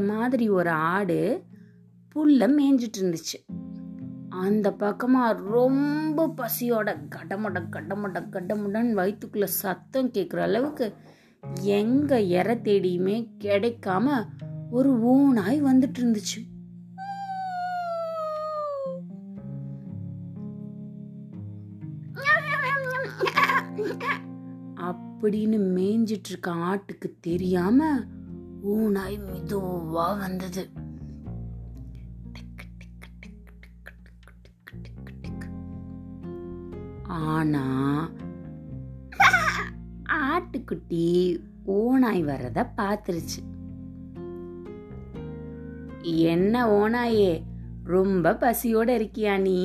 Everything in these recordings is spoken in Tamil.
மாதிரி ஒரு ஆடு புல்ல மேய்ஞ்சிட்டு இருந்துச்சு அந்த பக்கமாக ரொம்ப பசியோட கடமட கடமட கடமுடன்னு வயிற்றுக்குள்ள சத்தம் கேட்குற அளவுக்கு எங்க எற தேடியுமே கிடைக்காம ஒரு ஊனாய் வந்துட்டு இருந்துச்சு அப்படின்னு மேய்ஞ்சிட்டு இருக்க ஆட்டுக்கு தெரியாம ஊனாய் மெதுவா வந்தது. ஆனா ஆட்டுக்குட்டி ஓனாய் வர்றத பார்த்துருச்சு என்ன ஓனாயே ரொம்ப பசியோட இருக்கியா நீ?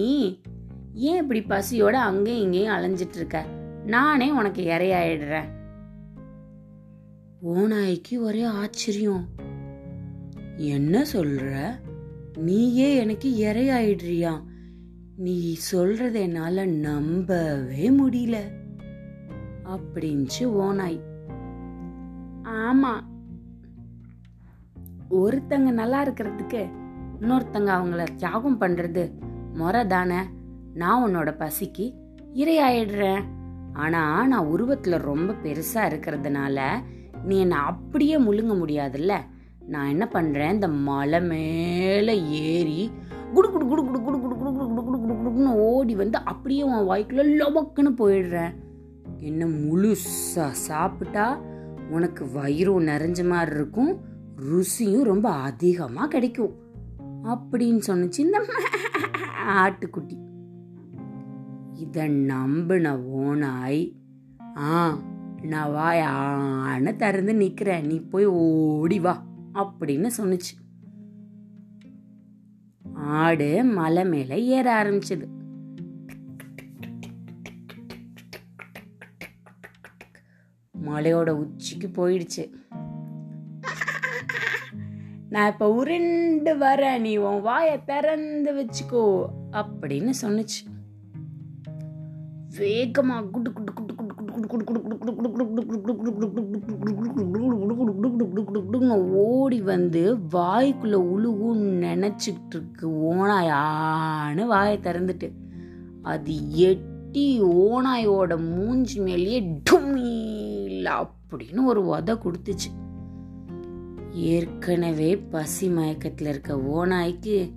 ஏன் இப்படி பசியோட அங்கேயும் இங்கேயும் அலைஞ்சிட்டு இருக்க? நானே உனக்கு இறையாயிடுறேன் ஓநாய்க்கு ஒரே ஆச்சரியம். என்ன சொல்ற? நீயே எனக்கு இறையாயிடுறியா நீ சொல்றத என்னால நம்பவே முடியல அப்படின்ச்சு ஓனாய் ஆமா. ஒருத்தங்க நல்லா இருக்கிறதுக்கு இன்னொருத்தங்க அவங்கள தியாகம் பண்றது முறை தானே. நான் உன்னோட பசிக்கு இரையாயிடுறேன். ஆனா நான் உருவத்துல ரொம்ப பெருசா இருக்கிறதுனால நீ என்னை அப்படியே முழுங்க முடியாதுல்ல நான் என்ன பண்ணுறேன் இந்த மலை மேலே ஏறி குடு குடு குடு குடு குடு குடு குடு குடு குடு குடு குடு குடுன்னு ஓடி வந்து அப்படியே உன் வாய்க்குள்ள லொபக்குன்னு போயிடுறேன் என்ன முழுசா சாப்பிட்டா உனக்கு வயிறும் நிறைஞ்ச மாதிரி இருக்கும் ருசியும் ரொம்ப அதிகமாக கிடைக்கும் அப்படின்னு சொன்னுச்சு இந்த ஆட்டுக்குட்டி இதை நம்பின ஓனாய் ஆ நான் வாயான்னு திறந்து நிக்கிறேன். நீ போய் ஓடி வா அப்படின்னு சொன்னுச்சு. ஆடு மலை மேல ஏற ஆரம்பிச்சது. மலையோட உச்சிக்கு போயிடுச்சு. நான் இப்ப உருண்டு வரேன். நீ உன் வாய திறந்து வச்சுக்கோ அப்படின்னு சொன்னுச்சு. வேகமா குட்டு குட்டு குட்டு ஓடி வந்து வாய்க்குள்ள உழுகும் நினைச்சிட்டு இருக்கு ஓனாயான்னு வாயை திறந்துட்டு. அது எட்டி ஓனாயோட மூஞ்சி மேலேயே டுமீல் அப்படின்னு ஒரு உத கொடுத்துச்சு. ஏற்கனவே பசி மயக்கத்தில் இருக்க ஓனாய்க்கு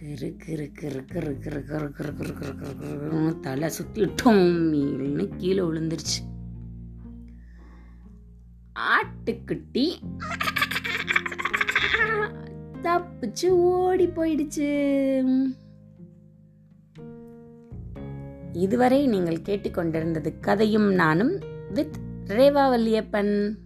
கிரு கிரு கிரு கிரு கிரு கிரு கிரு கிரு கிரு கிரு கிருன்னு தலை சுத்தி கீழே விழுந்துருச்சு ஆட்டுக்குட்டி தப்பிச்சு ஓடி போயிடுச்சு இதுவரை நீங்கள் கேட்டுக்கொண்டிருந்தது கதையும் நானும் வித் ரேவா வல்லியப்பன்